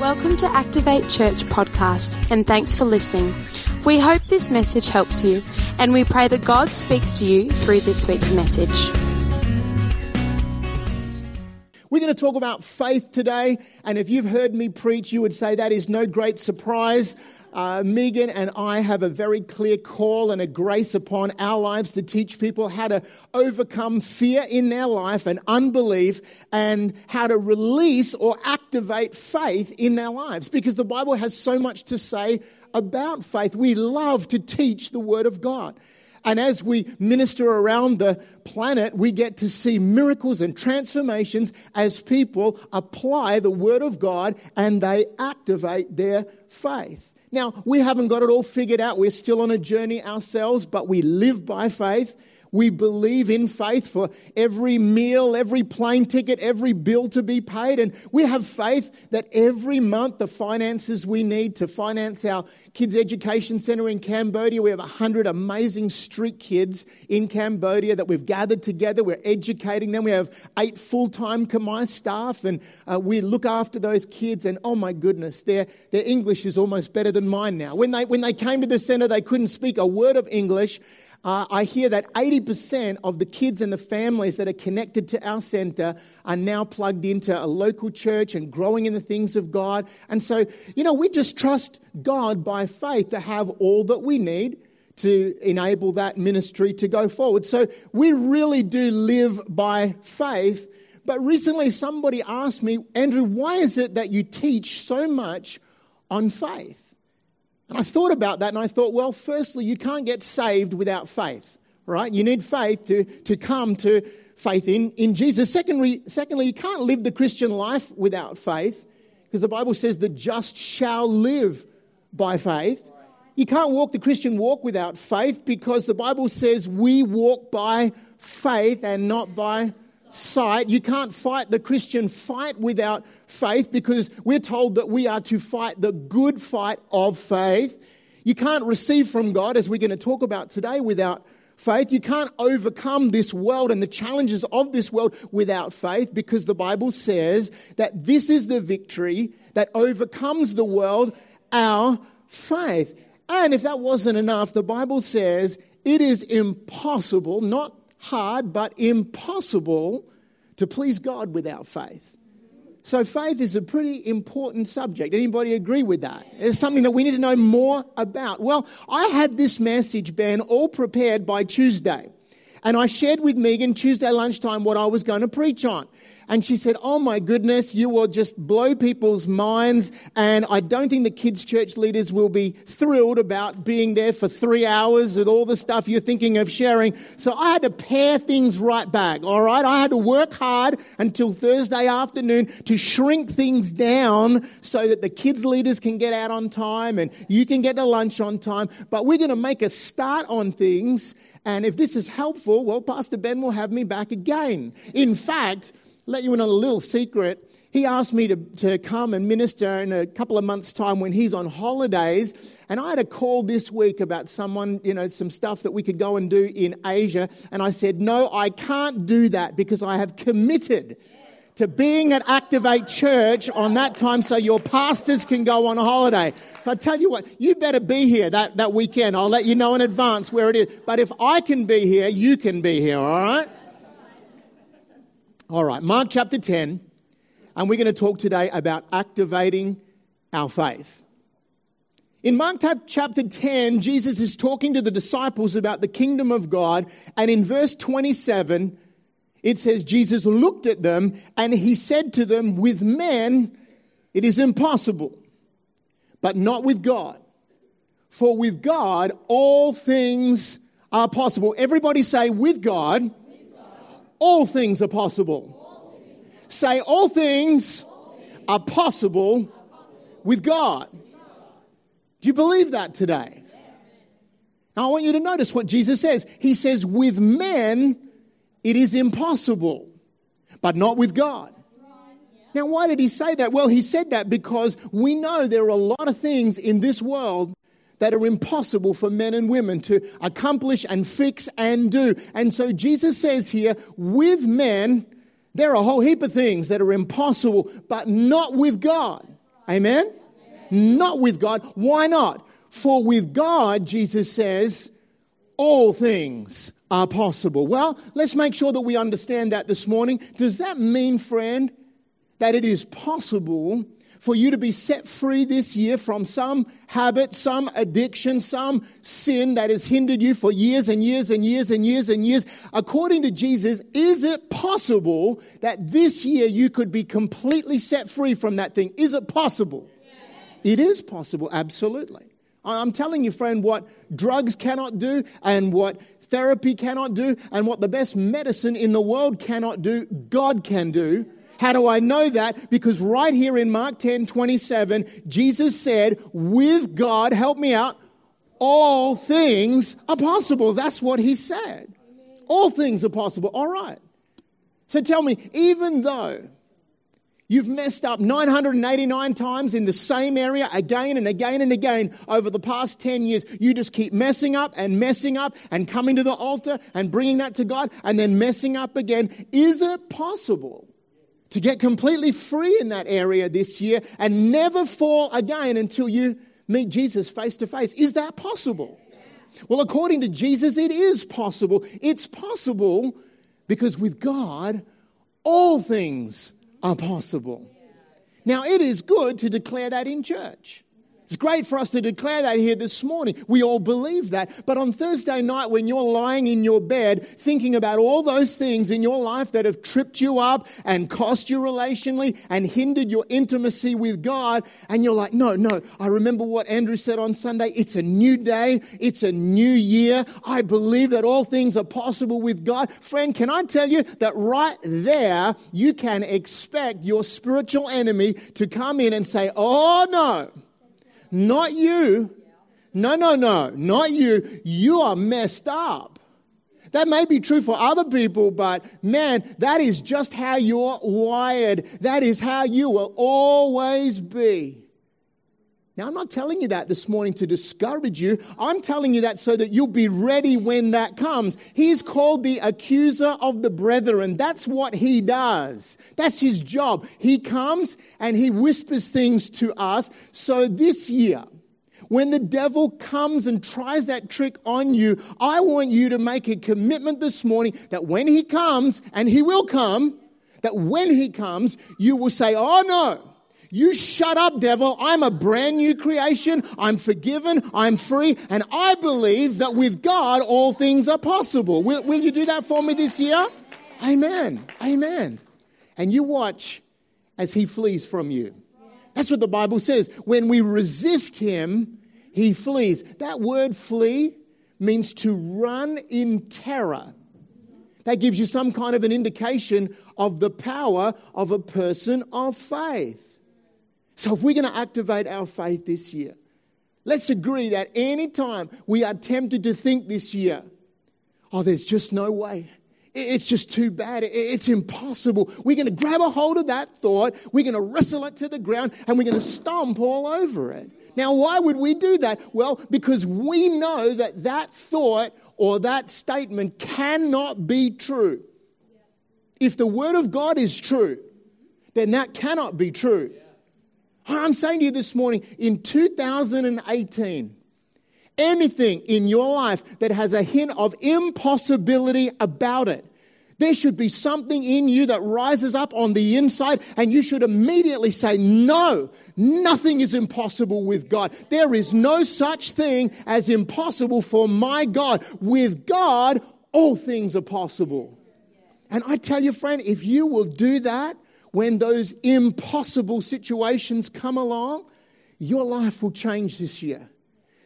Welcome to Activate Church podcast, and thanks for listening. We hope this message helps you, and we pray that God speaks to you through this week's message. We're going to talk about faith today, and if you've heard me preach, you would say that is no great surprise. Uh, Megan and I have a very clear call and a grace upon our lives to teach people how to overcome fear in their life and unbelief and how to release or activate faith in their lives because the Bible has so much to say about faith. We love to teach the Word of God. And as we minister around the planet, we get to see miracles and transformations as people apply the Word of God and they activate their faith. Now, we haven't got it all figured out. We're still on a journey ourselves, but we live by faith. We believe in faith for every meal, every plane ticket, every bill to be paid. And we have faith that every month the finances we need to finance our kids' education center in Cambodia, we have 100 amazing street kids in Cambodia that we've gathered together. We're educating them. We have eight full time Khmer staff, and uh, we look after those kids. And oh my goodness, their, their English is almost better than mine now. When they, when they came to the center, they couldn't speak a word of English uh, I hear that 80% of the kids and the families that are connected to our center are now plugged into a local church and growing in the things of God. And so, you know, we just trust God by faith to have all that we need to enable that ministry to go forward. So we really do live by faith. But recently somebody asked me, Andrew, why is it that you teach so much on faith? And I thought about that and I thought, well, firstly, you can't get saved without faith, right? You need faith to, to come to faith in, in Jesus. Secondly, secondly, you can't live the Christian life without faith because the Bible says the just shall live by faith. You can't walk the Christian walk without faith because the Bible says we walk by faith and not by sight. You can't fight the Christian fight without faith because we're told that we are to fight the good fight of faith. You can't receive from God, as we're going to talk about today, without faith. You can't overcome this world and the challenges of this world without faith because the Bible says that this is the victory that overcomes the world, our faith. And if that wasn't enough, the Bible says it is impossible, not hard but impossible to please God without faith. So faith is a pretty important subject. Anybody agree with that? It's something that we need to know more about. Well, I had this message, Ben, all prepared by Tuesday. And I shared with Megan Tuesday lunchtime what I was going to preach on. And she said, Oh my goodness, you will just blow people's minds. And I don't think the kids' church leaders will be thrilled about being there for three hours and all the stuff you're thinking of sharing. So I had to pare things right back. All right. I had to work hard until Thursday afternoon to shrink things down so that the kids' leaders can get out on time and you can get to lunch on time. But we're going to make a start on things. And if this is helpful, well, Pastor Ben will have me back again. In fact, let you in on a little secret. He asked me to, to come and minister in a couple of months' time when he's on holidays. And I had a call this week about someone, you know, some stuff that we could go and do in Asia. And I said, no, I can't do that because I have committed to being at Activate Church on that time so your pastors can go on holiday. I tell you what, you better be here that, that weekend. I'll let you know in advance where it is. But if I can be here, you can be here, all right? All right, Mark chapter 10, and we're going to talk today about activating our faith. In Mark chapter 10, Jesus is talking to the disciples about the kingdom of God, and in verse 27, it says, Jesus looked at them and he said to them, With men it is impossible, but not with God. For with God all things are possible. Everybody say, With God all things are possible. Say, all things are possible with God. Do you believe that today? Now, I want you to notice what Jesus says. He says, with men, it is impossible, but not with God. Now, why did he say that? Well, he said that because we know there are a lot of things in this world that are impossible for men and women to accomplish and fix and do. And so Jesus says here, with men, there are a whole heap of things that are impossible, but not with God. Amen? Not with God. Why not? For with God, Jesus says, all things are possible. Well, let's make sure that we understand that this morning. Does that mean, friend, that it is possible for you to be set free this year from some habit, some addiction, some sin that has hindered you for years and years and years and years and years. According to Jesus, is it possible that this year you could be completely set free from that thing? Is it possible? Yes. It is possible, absolutely. I'm telling you, friend, what drugs cannot do and what therapy cannot do and what the best medicine in the world cannot do, God can do how do I know that? Because right here in Mark 10 27, Jesus said, with God, help me out, all things are possible. That's what he said. All things are possible. All right. So tell me, even though You've messed up 989 times in the same area again and again and again over the past 10 years. You just keep messing up and messing up and coming to the altar and bringing that to God and then messing up again. Is it possible to get completely free in that area this year and never fall again until you meet Jesus face to face. Is that possible? Well, according to Jesus, it is possible. It's possible because with God, all things are possible. Now, it is good to declare that in church. It's great for us to declare that here this morning. We all believe that. But on Thursday night, when you're lying in your bed thinking about all those things in your life that have tripped you up and cost you relationally and hindered your intimacy with God, and you're like, no, no, I remember what Andrew said on Sunday. It's a new day. It's a new year. I believe that all things are possible with God. Friend, can I tell you that right there, you can expect your spiritual enemy to come in and say, oh no not you. No, no, no, not you. You are messed up. That may be true for other people, but man, that is just how you're wired. That is how you will always be. Now, I'm not telling you that this morning to discourage you. I'm telling you that so that you'll be ready when that comes. He's called the accuser of the brethren. That's what he does. That's his job. He comes and he whispers things to us. So this year, when the devil comes and tries that trick on you, I want you to make a commitment this morning that when he comes, and he will come, that when he comes, you will say, Oh no, you shut up, devil. I'm a brand new creation. I'm forgiven. I'm free. And I believe that with God, all things are possible. Will, will you do that for me this year? Amen. Amen. And you watch as he flees from you. That's what the Bible says. When we resist him, he flees. That word flee means to run in terror. That gives you some kind of an indication of the power of a person of faith. So, if we're going to activate our faith this year, let's agree that anytime we are tempted to think this year, oh, there's just no way. It's just too bad. It's impossible. We're going to grab a hold of that thought. We're going to wrestle it to the ground and we're going to stomp all over it. Now, why would we do that? Well, because we know that that thought or that statement cannot be true. If the Word of God is true, then that cannot be true. I'm saying to you this morning, in 2018, anything in your life that has a hint of impossibility about it, there should be something in you that rises up on the inside, and you should immediately say, No, nothing is impossible with God. There is no such thing as impossible for my God. With God, all things are possible. And I tell you, friend, if you will do that, when those impossible situations come along, your life will change this year.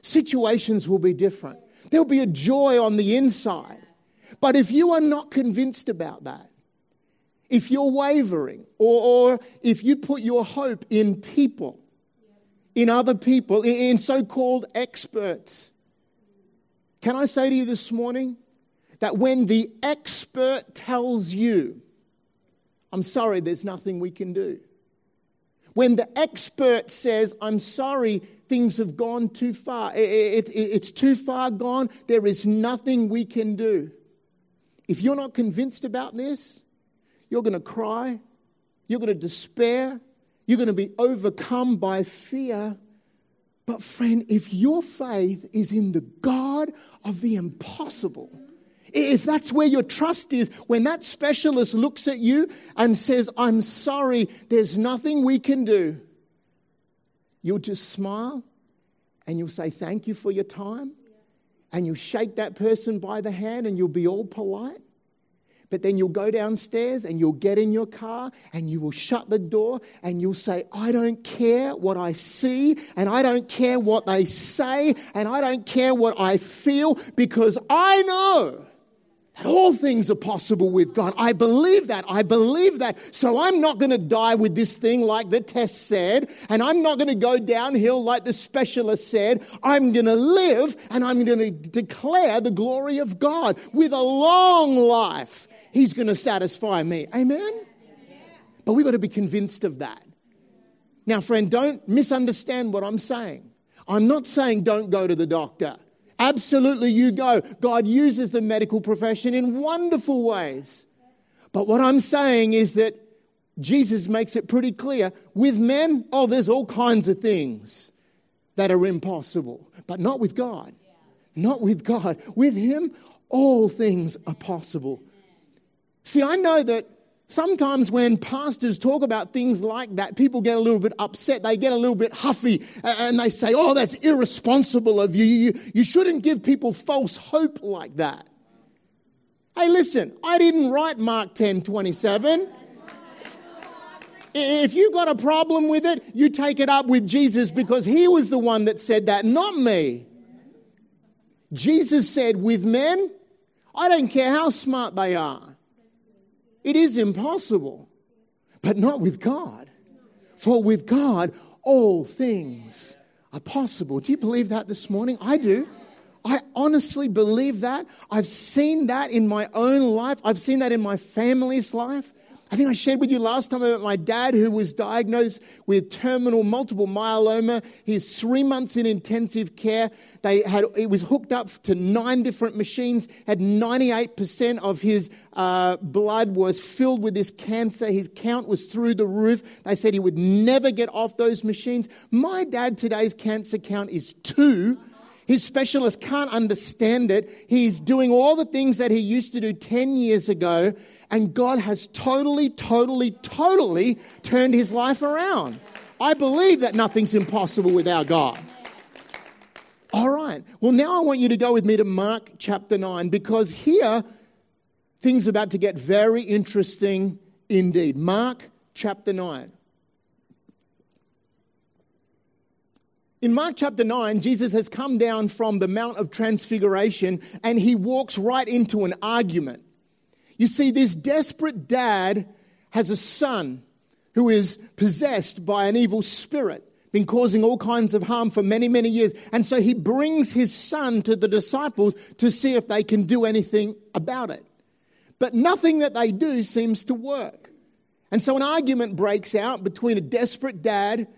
Situations will be different. There'll be a joy on the inside. But if you are not convinced about that, if you're wavering, or, or if you put your hope in people, in other people, in, in so called experts, can I say to you this morning that when the expert tells you I'm sorry, there's nothing we can do. When the expert says, I'm sorry, things have gone too far, it, it, it's too far gone, there is nothing we can do. If you're not convinced about this, you're going to cry, you're going to despair, You're going to be overcome by fear. But, friend, if your faith is in the God of the impossible, if that's where your trust is, when that specialist looks at you and says, I'm sorry, there's nothing we can do, you'll just smile and you'll say, Thank you for your time. And you'll shake that person by the hand and you'll be all polite. But then you'll go downstairs and you'll get in your car and you will shut the door and you'll say, I don't care what I see and I don't care what they say and I don't care what I feel because I know that all things are possible with God. I believe that. I believe that. So I'm not going to die with this thing like the test said, and I'm not going to go downhill like the specialist said. I'm going to live and I'm going to declare the glory of God with a long life. He's going to satisfy me. Amen? But we've got to be convinced of that. Now, friend, don't misunderstand what I'm saying. I'm not saying don't go to the doctor. Absolutely, you go. God uses the medical profession in wonderful ways. But what I'm saying is that Jesus makes it pretty clear with men, oh, there's all kinds of things that are impossible, but not with God. Not with God. With Him, all things are possible. See, I know that Sometimes when pastors talk about things like that, people get a little bit upset. They get a little bit huffy and they say, Oh, that's irresponsible of you. You, you shouldn't give people false hope like that. Hey, listen, I didn't write Mark 10 27. If you've got a problem with it, you take it up with Jesus because he was the one that said that, not me. Jesus said, With men, I don't care how smart they are. It is impossible, but not with God. For with God, all things are possible. Do you believe that this morning? I do. I honestly believe that. I've seen that in my own life. I've seen that in my family's life. I think I shared with you last time about my dad who was diagnosed with terminal multiple myeloma. He's three months in intensive care. They had, he was hooked up to nine different machines, had 98% of his uh, blood was filled with this cancer. His count was through the roof. They said he would never get off those machines. My dad today's cancer count is two. His specialist can't understand it. He's doing all the things that he used to do 10 years ago and God has totally, totally, totally turned his life around. I believe that nothing's impossible with our God. All right. Well, now I want you to go with me to Mark chapter 9 because here things are about to get very interesting indeed. Mark chapter 9. In Mark chapter 9, Jesus has come down from the Mount of Transfiguration and he walks right into an argument. You see, this desperate dad has a son who is possessed by an evil spirit, been causing all kinds of harm for many, many years. And so he brings his son to the disciples to see if they can do anything about it. But nothing that they do seems to work. And so an argument breaks out between a desperate dad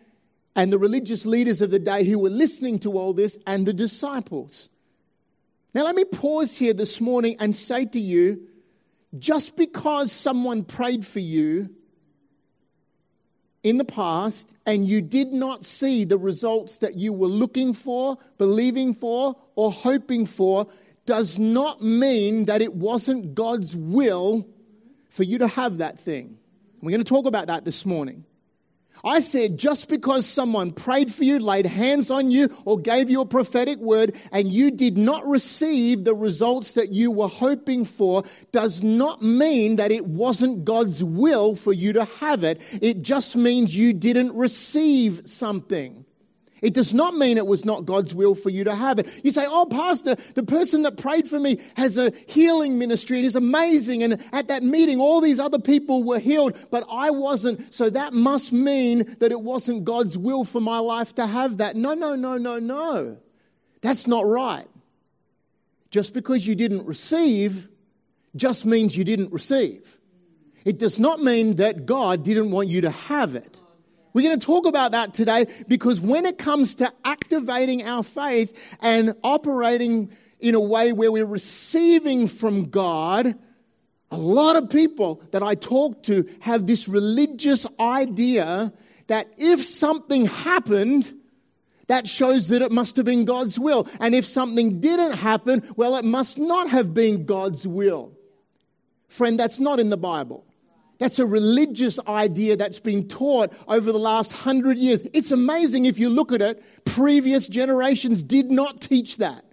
and the religious leaders of the day who were listening to all this and the disciples. Now, let me pause here this morning and say to you just because someone prayed for you in the past and you did not see the results that you were looking for, believing for, or hoping for, does not mean that it wasn't God's will for you to have that thing. We're going to talk about that this morning. I said, just because someone prayed for you, laid hands on you, or gave you a prophetic word, and you did not receive the results that you were hoping for, does not mean that it wasn't God's will for you to have it. It just means you didn't receive something. It does not mean it was not God's will for you to have it. You say, Oh, Pastor, the person that prayed for me has a healing ministry and is amazing. And at that meeting, all these other people were healed, but I wasn't. So that must mean that it wasn't God's will for my life to have that. No, no, no, no, no. That's not right. Just because you didn't receive just means you didn't receive. It does not mean that God didn't want you to have it. We're going to talk about that today because when it comes to activating our faith and operating in a way where we're receiving from God, a lot of people that I talk to have this religious idea that if something happened, that shows that it must have been God's will. And if something didn't happen, well, it must not have been God's will. Friend, that's not in the Bible. That's a religious idea that's been taught over the last hundred years. It's amazing if you look at it. Previous generations did not teach that.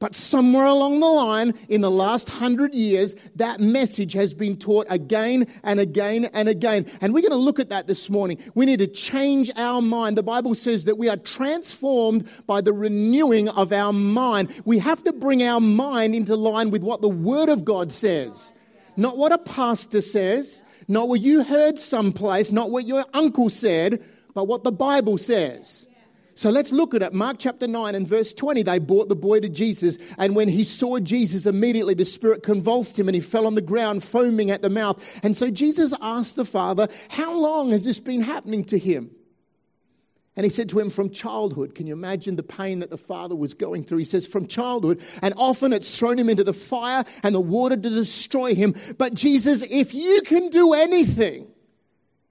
But somewhere along the line, in the last hundred years, that message has been taught again and again and again. And we're going to look at that this morning. We need to change our mind. The Bible says that we are transformed by the renewing of our mind. We have to bring our mind into line with what the Word of God says, not what a pastor says, not what you heard someplace, not what your uncle said, but what the Bible says. So let's look at it. Mark chapter 9 and verse 20. They brought the boy to Jesus, and when he saw Jesus, immediately the spirit convulsed him and he fell on the ground, foaming at the mouth. And so Jesus asked the father, How long has this been happening to him? And he said to him, From childhood. Can you imagine the pain that the father was going through? He says, From childhood. And often it's thrown him into the fire and the water to destroy him. But Jesus, if you can do anything,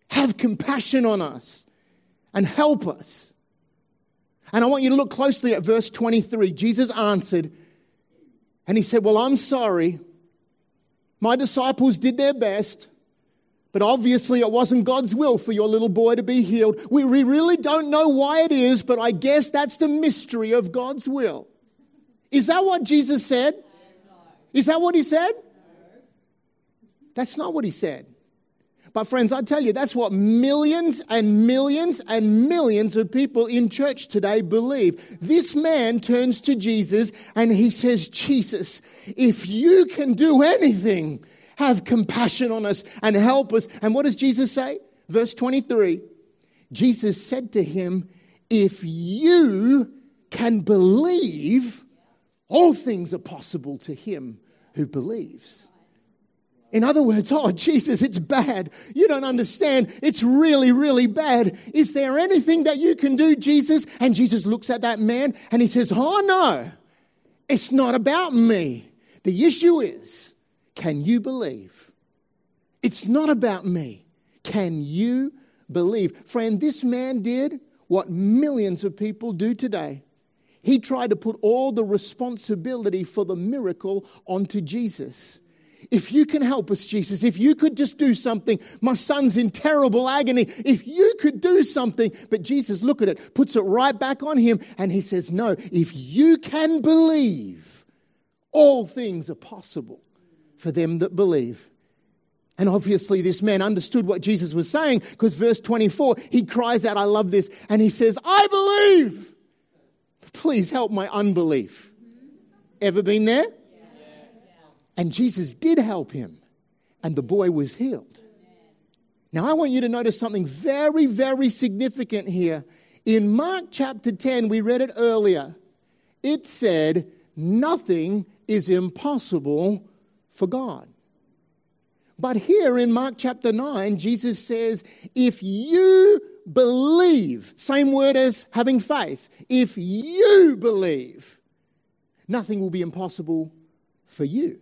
have compassion on us and help us. And I want you to look closely at verse 23. Jesus answered, and he said, Well, I'm sorry. My disciples did their best, but obviously it wasn't God's will for your little boy to be healed. We really don't know why it is, but I guess that's the mystery of God's will. Is that what Jesus said? Is that what he said? That's not what he said. But, friends, I tell you, that's what millions and millions and millions of people in church today believe. This man turns to Jesus and he says, Jesus, if you can do anything, have compassion on us and help us. And what does Jesus say? Verse 23 Jesus said to him, If you can believe, all things are possible to him who believes. In other words, oh, Jesus, it's bad. You don't understand. It's really, really bad. Is there anything that you can do, Jesus? And Jesus looks at that man and he says, Oh, no, it's not about me. The issue is, can you believe? It's not about me. Can you believe? Friend, this man did what millions of people do today. He tried to put all the responsibility for the miracle onto Jesus. If you can help us, Jesus, if you could just do something, my son's in terrible agony. If you could do something, but Jesus, look at it, puts it right back on him, and he says, No, if you can believe, all things are possible for them that believe. And obviously, this man understood what Jesus was saying because verse 24, he cries out, I love this, and he says, I believe. Please help my unbelief. Ever been there? And Jesus did help him, and the boy was healed. Now, I want you to notice something very, very significant here. In Mark chapter 10, we read it earlier. It said, Nothing is impossible for God. But here in Mark chapter 9, Jesus says, If you believe, same word as having faith, if you believe, nothing will be impossible for you.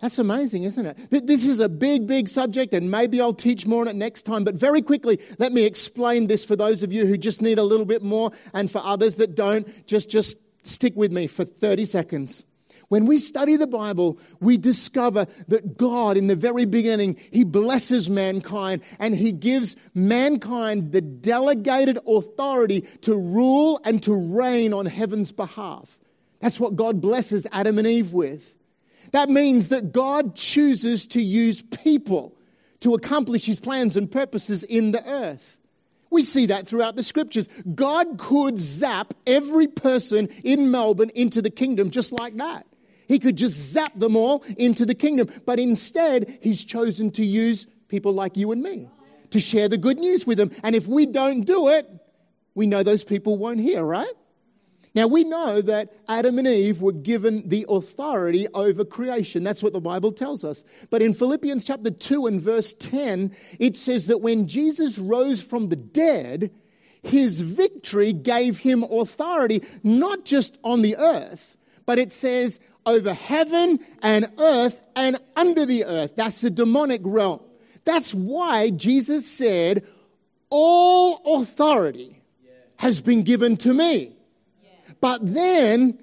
That's amazing, isn't it? This is a big, big subject, and maybe I'll teach more on it next time. But very quickly, let me explain this for those of you who just need a little bit more, and for others that don't, just, just stick with me for 30 seconds. When we study the Bible, we discover that God, in the very beginning, He blesses mankind and He gives mankind the delegated authority to rule and to reign on heaven's behalf. That's what God blesses Adam and Eve with. That means that God chooses to use people to accomplish his plans and purposes in the earth. We see that throughout the scriptures. God could zap every person in Melbourne into the kingdom just like that. He could just zap them all into the kingdom. But instead, he's chosen to use people like you and me to share the good news with them. And if we don't do it, we know those people won't hear, right? Now, we know that Adam and Eve were given the authority over creation. That's what the Bible tells us. But in Philippians chapter 2 and verse 10, it says that when Jesus rose from the dead, his victory gave him authority, not just on the earth, but it says over heaven and earth and under the earth. That's the demonic realm. That's why Jesus said, all authority has been given to me. But then,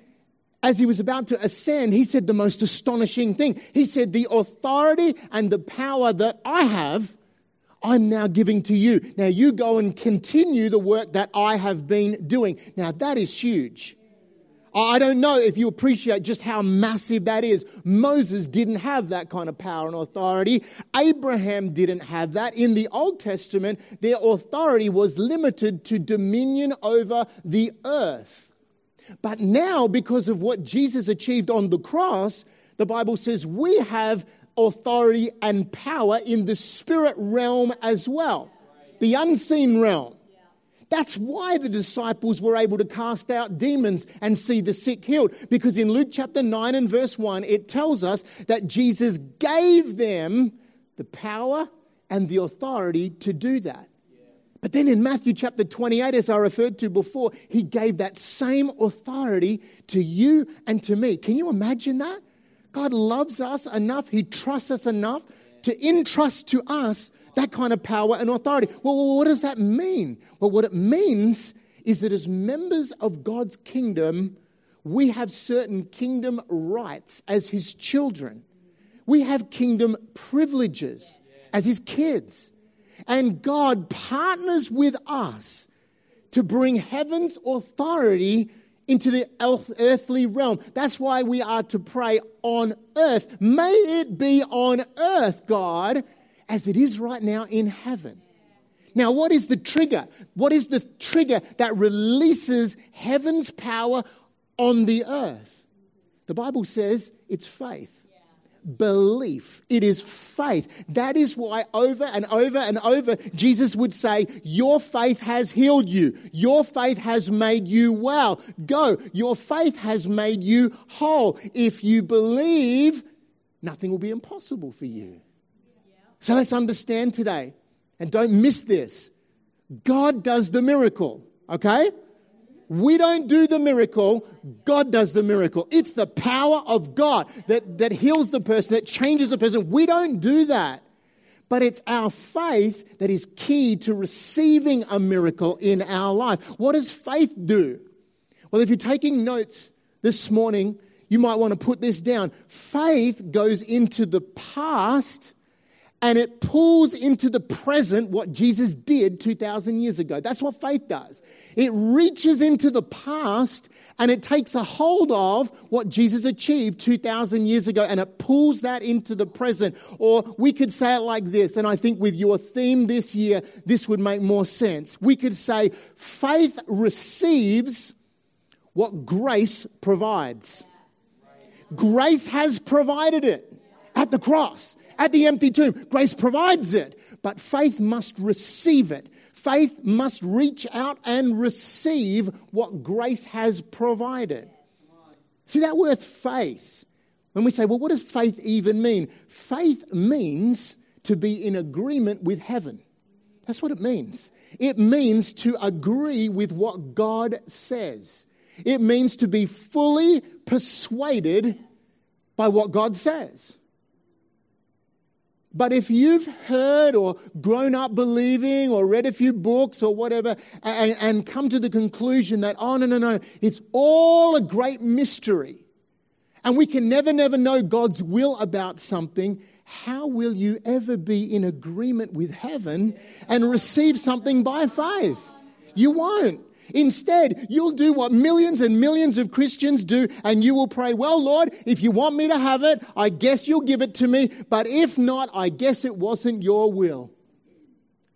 as he was about to ascend, he said the most astonishing thing. He said, The authority and the power that I have, I'm now giving to you. Now you go and continue the work that I have been doing. Now that is huge. I don't know if you appreciate just how massive that is. Moses didn't have that kind of power and authority. Abraham didn't have that. In the Old Testament, their authority was limited to dominion over the earth. But now, because of what Jesus achieved on the cross, the Bible says we have authority and power in the spirit realm as well, the unseen realm. That's why the disciples were able to cast out demons and see the sick healed. Because in Luke chapter 9 and verse 1, it tells us that Jesus gave them the power and the authority to do that. But then in Matthew chapter 28, as I referred to before, he gave that same authority to you and to me. Can you imagine that? God loves us enough, he trusts us enough to entrust to us that kind of power and authority. Well, what does that mean? Well, what it means is that as members of God's kingdom, we have certain kingdom rights as his children. We have kingdom privileges as his kids. And God partners with us to bring heaven's authority into the earthly realm. That's why we are to pray on earth. May it be on earth, God, as it is right now in heaven. Now, what is the trigger? What is the trigger that releases heaven's power on the earth? The Bible says it's faith. Belief. It is faith. That is why over and over and over Jesus would say, Your faith has healed you. Your faith has made you well. Go. Your faith has made you whole. If you believe, nothing will be impossible for you. So let's understand today, and don't miss this God does the miracle, okay? We don't do the miracle, God does the miracle. It's the power of God that, that heals the person, that changes the person. We don't do that. But it's our faith that is key to receiving a miracle in our life. What does faith do? Well, if you're taking notes this morning, you might want to put this down. Faith goes into the past and it pulls into the present what Jesus did 2,000 years ago. That's what faith does. It reaches into the past and it takes a hold of what Jesus achieved 2,000 years ago and it pulls that into the present. Or we could say it like this, and I think with your theme this year, this would make more sense. We could say, faith receives what grace provides. Grace has provided it at the cross at the empty tomb. Grace provides it, but faith must receive it. Faith must reach out and receive what grace has provided. See that word faith? When we say, well, what does faith even mean? Faith means to be in agreement with heaven. That's what it means. It means to agree with what God says. It means to be fully persuaded by what God says. But if you've heard or grown up believing or read a few books or whatever and, and, come to the conclusion that, oh, no, no, no, it's all a great mystery and we can never, never know God's will about something, how will you ever be in agreement with heaven and receive something by faith? You won't. Instead, you'll do what millions and millions of Christians do, and you will pray, Well, Lord, if you want me to have it, I guess you'll give it to me. But if not, I guess it wasn't your will.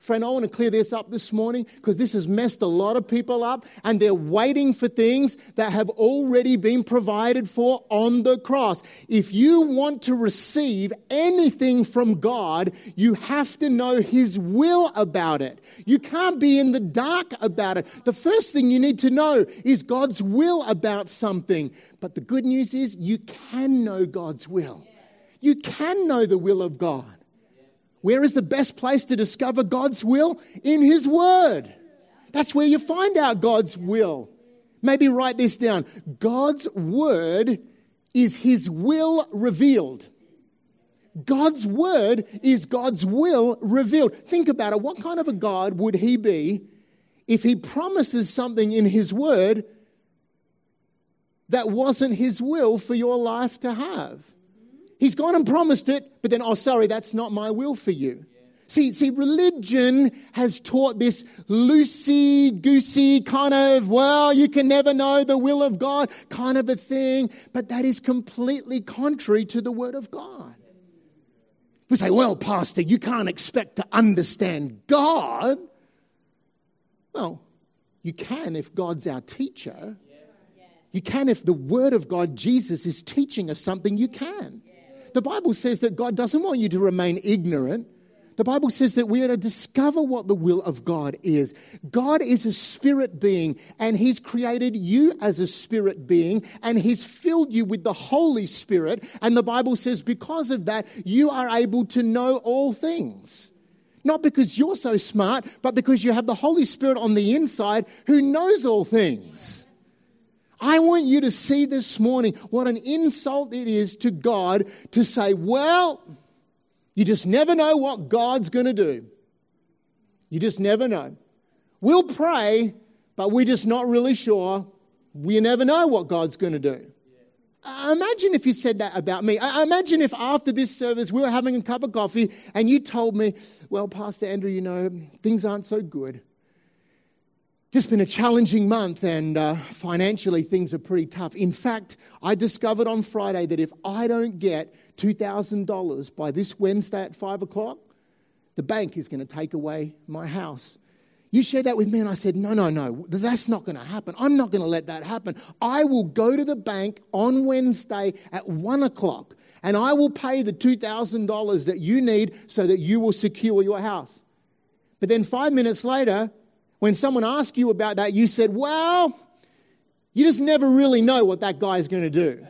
Friend, I want to clear this up this morning because this has messed a lot of people up and they're waiting for things that have already been provided for on the cross. If you want to receive anything from God, you have to know His will about it. You can't be in the dark about it. The first thing you need to know is God's will about something. But the good news is you can know God's will. You can know the will of God. Where is the best place to discover God's will? In His Word. That's where you find out God's will. Maybe write this down. God's Word is His will revealed. God's word is God's will revealed. Think about it. What kind of a God would he be if he promises something in his word that wasn't his will for your life to have? He's gone and promised it, but then, oh, sorry, that's not my will for you. See, see, religion has taught this loosey goosey kind of, well, you can never know the will of God kind of a thing, but that is completely contrary to the Word of God. We say, well, Pastor, you can't expect to understand God. Well, you can if God's our teacher. You can if the Word of God, Jesus, is teaching us something, you can. The Bible says that God doesn't want you to remain ignorant. The Bible says that we are to discover what the will of God is. God is a spirit being, and He's created you as a spirit being, and He's filled you with the Holy Spirit. And the Bible says, because of that, you are able to know all things. Not because you're so smart, but because you have the Holy Spirit on the inside who knows all things. I want you to see this morning what an insult it is to God to say, well, you just never know what God's going to do. You just never know. We'll pray, but we're just not really sure. We never know what God's going to do. Uh, imagine if you said that about me. Uh, imagine if after this service we were having a cup of coffee and you told me, Well, Pastor Andrew, you know, things aren't so good. Just been a challenging month and uh, financially things are pretty tough. In fact, I discovered on Friday that if I don't get $2,000 by this Wednesday at 5 o'clock, the bank is going to take away my house. You shared that with me, and I said, No, no, no, that's not going to happen. I'm not going to let that happen. I will go to the bank on Wednesday at 1 o'clock, and I will pay the $2,000 that you need so that you will secure your house. But then five minutes later, when someone asked you about that, you said, Well, you just never really know what that guy is going to do.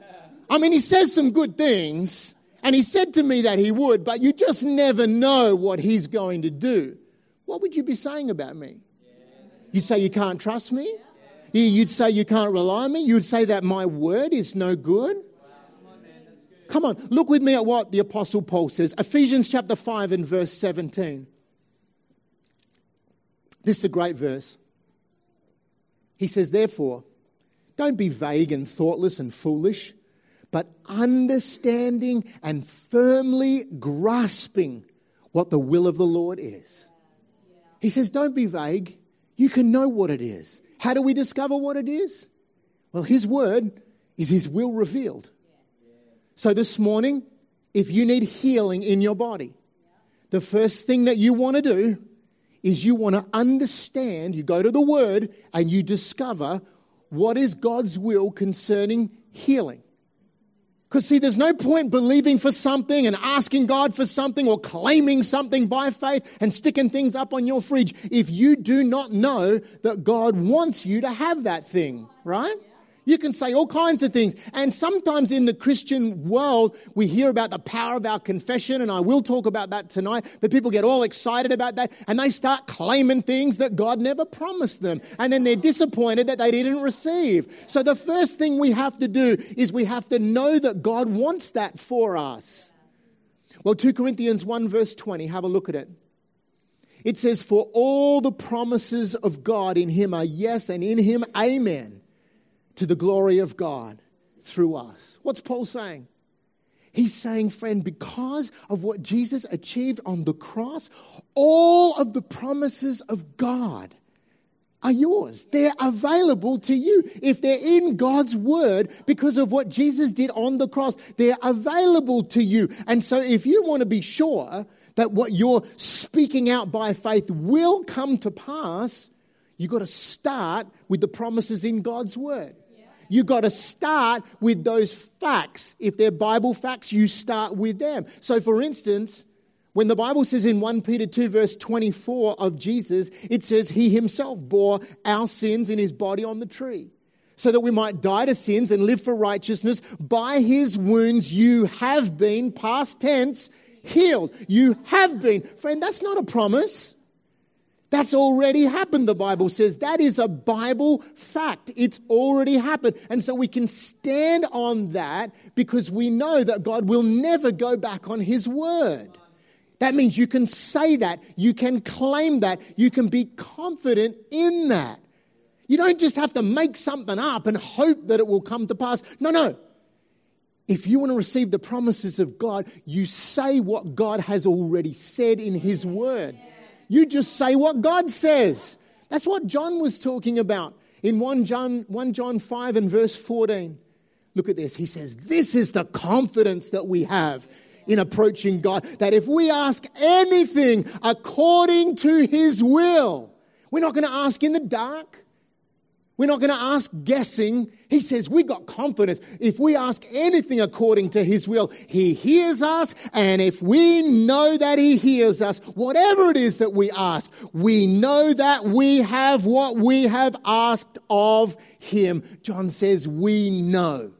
I mean, he says some good things, and he said to me that he would, but you just never know what he's going to do. What would you be saying about me? You'd say you can't trust me? You'd say you can't rely on me? You'd say that my word is no good? Come on, look with me at what the Apostle Paul says. Ephesians chapter 5 and verse 17. This is a great verse. He says, Therefore, don't be vague and thoughtless and foolish, but understanding and firmly grasping what the will of the Lord is. He says, Don't be vague. You can know what it is. How do we discover what it is? Well, His word is His will revealed. So this morning, if you need healing in your body, the first thing that you want to do is you want to understand, you go to the Word and you discover what is God's will concerning healing. Because, see, there's no point believing for something and asking God for something or claiming something by faith and sticking things up on your fridge if you do not know that God wants you to have that thing, right? You can say all kinds of things. And sometimes in the Christian world, we hear about the power of our confession, and I will talk about that tonight. But people get all excited about that, and they start claiming things that God never promised them. And then they're disappointed that they didn't receive. So the first thing we have to do is we have to know that God wants that for us. Well, 2 Corinthians 1, verse 20, have a look at it. It says, For all the promises of God in Him are yes, and in Him, amen to the glory of God through us. What's Paul saying? He's saying, friend, because of what Jesus achieved on the cross, all of the promises of God are yours. They're available to you. If they're in God's word because of what Jesus did on the cross, they're available to you. And so if you want to be sure that what you're speaking out by faith will come to pass, you've got to start with the promises in God's word. You got to start with those facts. If they're Bible facts, you start with them. So, for instance, when the Bible says in 1 Peter 2, verse 24 of Jesus, it says, He Himself bore our sins in His body on the tree, so that we might die to sins and live for righteousness. By His wounds, you have been, past tense, healed. You have been. Friend, that's not a promise. That's already happened, the Bible says. That is a Bible fact. It's already happened. And so we can stand on that because we know that God will never go back on His word. That means you can say that, you can claim that, you can be confident in that. You don't just have to make something up and hope that it will come to pass. No, no. If you want to receive the promises of God, you say what God has already said in His word. You just say what God says. That's what John was talking about in 1 John, 1 John 5 and verse 14. Look at this. He says, This is the confidence that we have in approaching God, that if we ask anything according to His will, we're not going to ask in the dark. We're not going to ask guessing. He says we got confidence. If we ask anything according to his will, he hears us. And if we know that he hears us, whatever it is that we ask, we know that we have what we have asked of him. John says we know.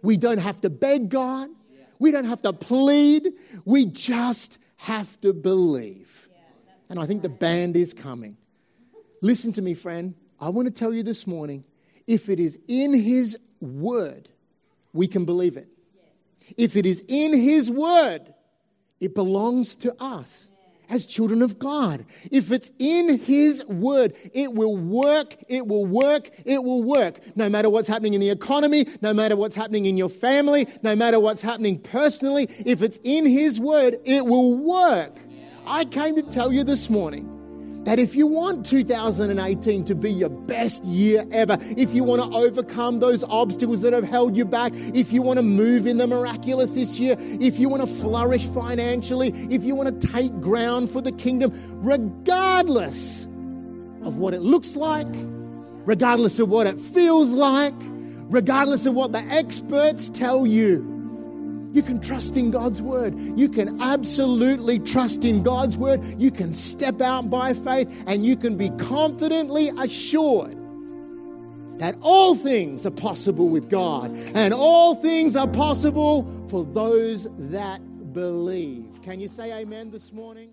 We don't have to beg God. We don't have to plead. We just have to believe. And I think the band is coming. Listen to me, friend. I want to tell you this morning if it is in His Word, we can believe it. If it is in His Word, it belongs to us as children of God. If it's in His Word, it will work, it will work, it will work. No matter what's happening in the economy, no matter what's happening in your family, no matter what's happening personally, if it's in His Word, it will work. I came to tell you this morning that if you want 2018 to be your best year ever, if you want to overcome those obstacles that have held you back, if you want to move in the miraculous this year, if you want to flourish financially, if you want to take ground for the kingdom, regardless of what it looks like, regardless of what it feels like, regardless of what the experts tell you, you can trust in God's word. You can absolutely trust in God's word. You can step out by faith and you can be confidently assured that all things are possible with God and all things are possible for those that believe. Can you say amen this morning?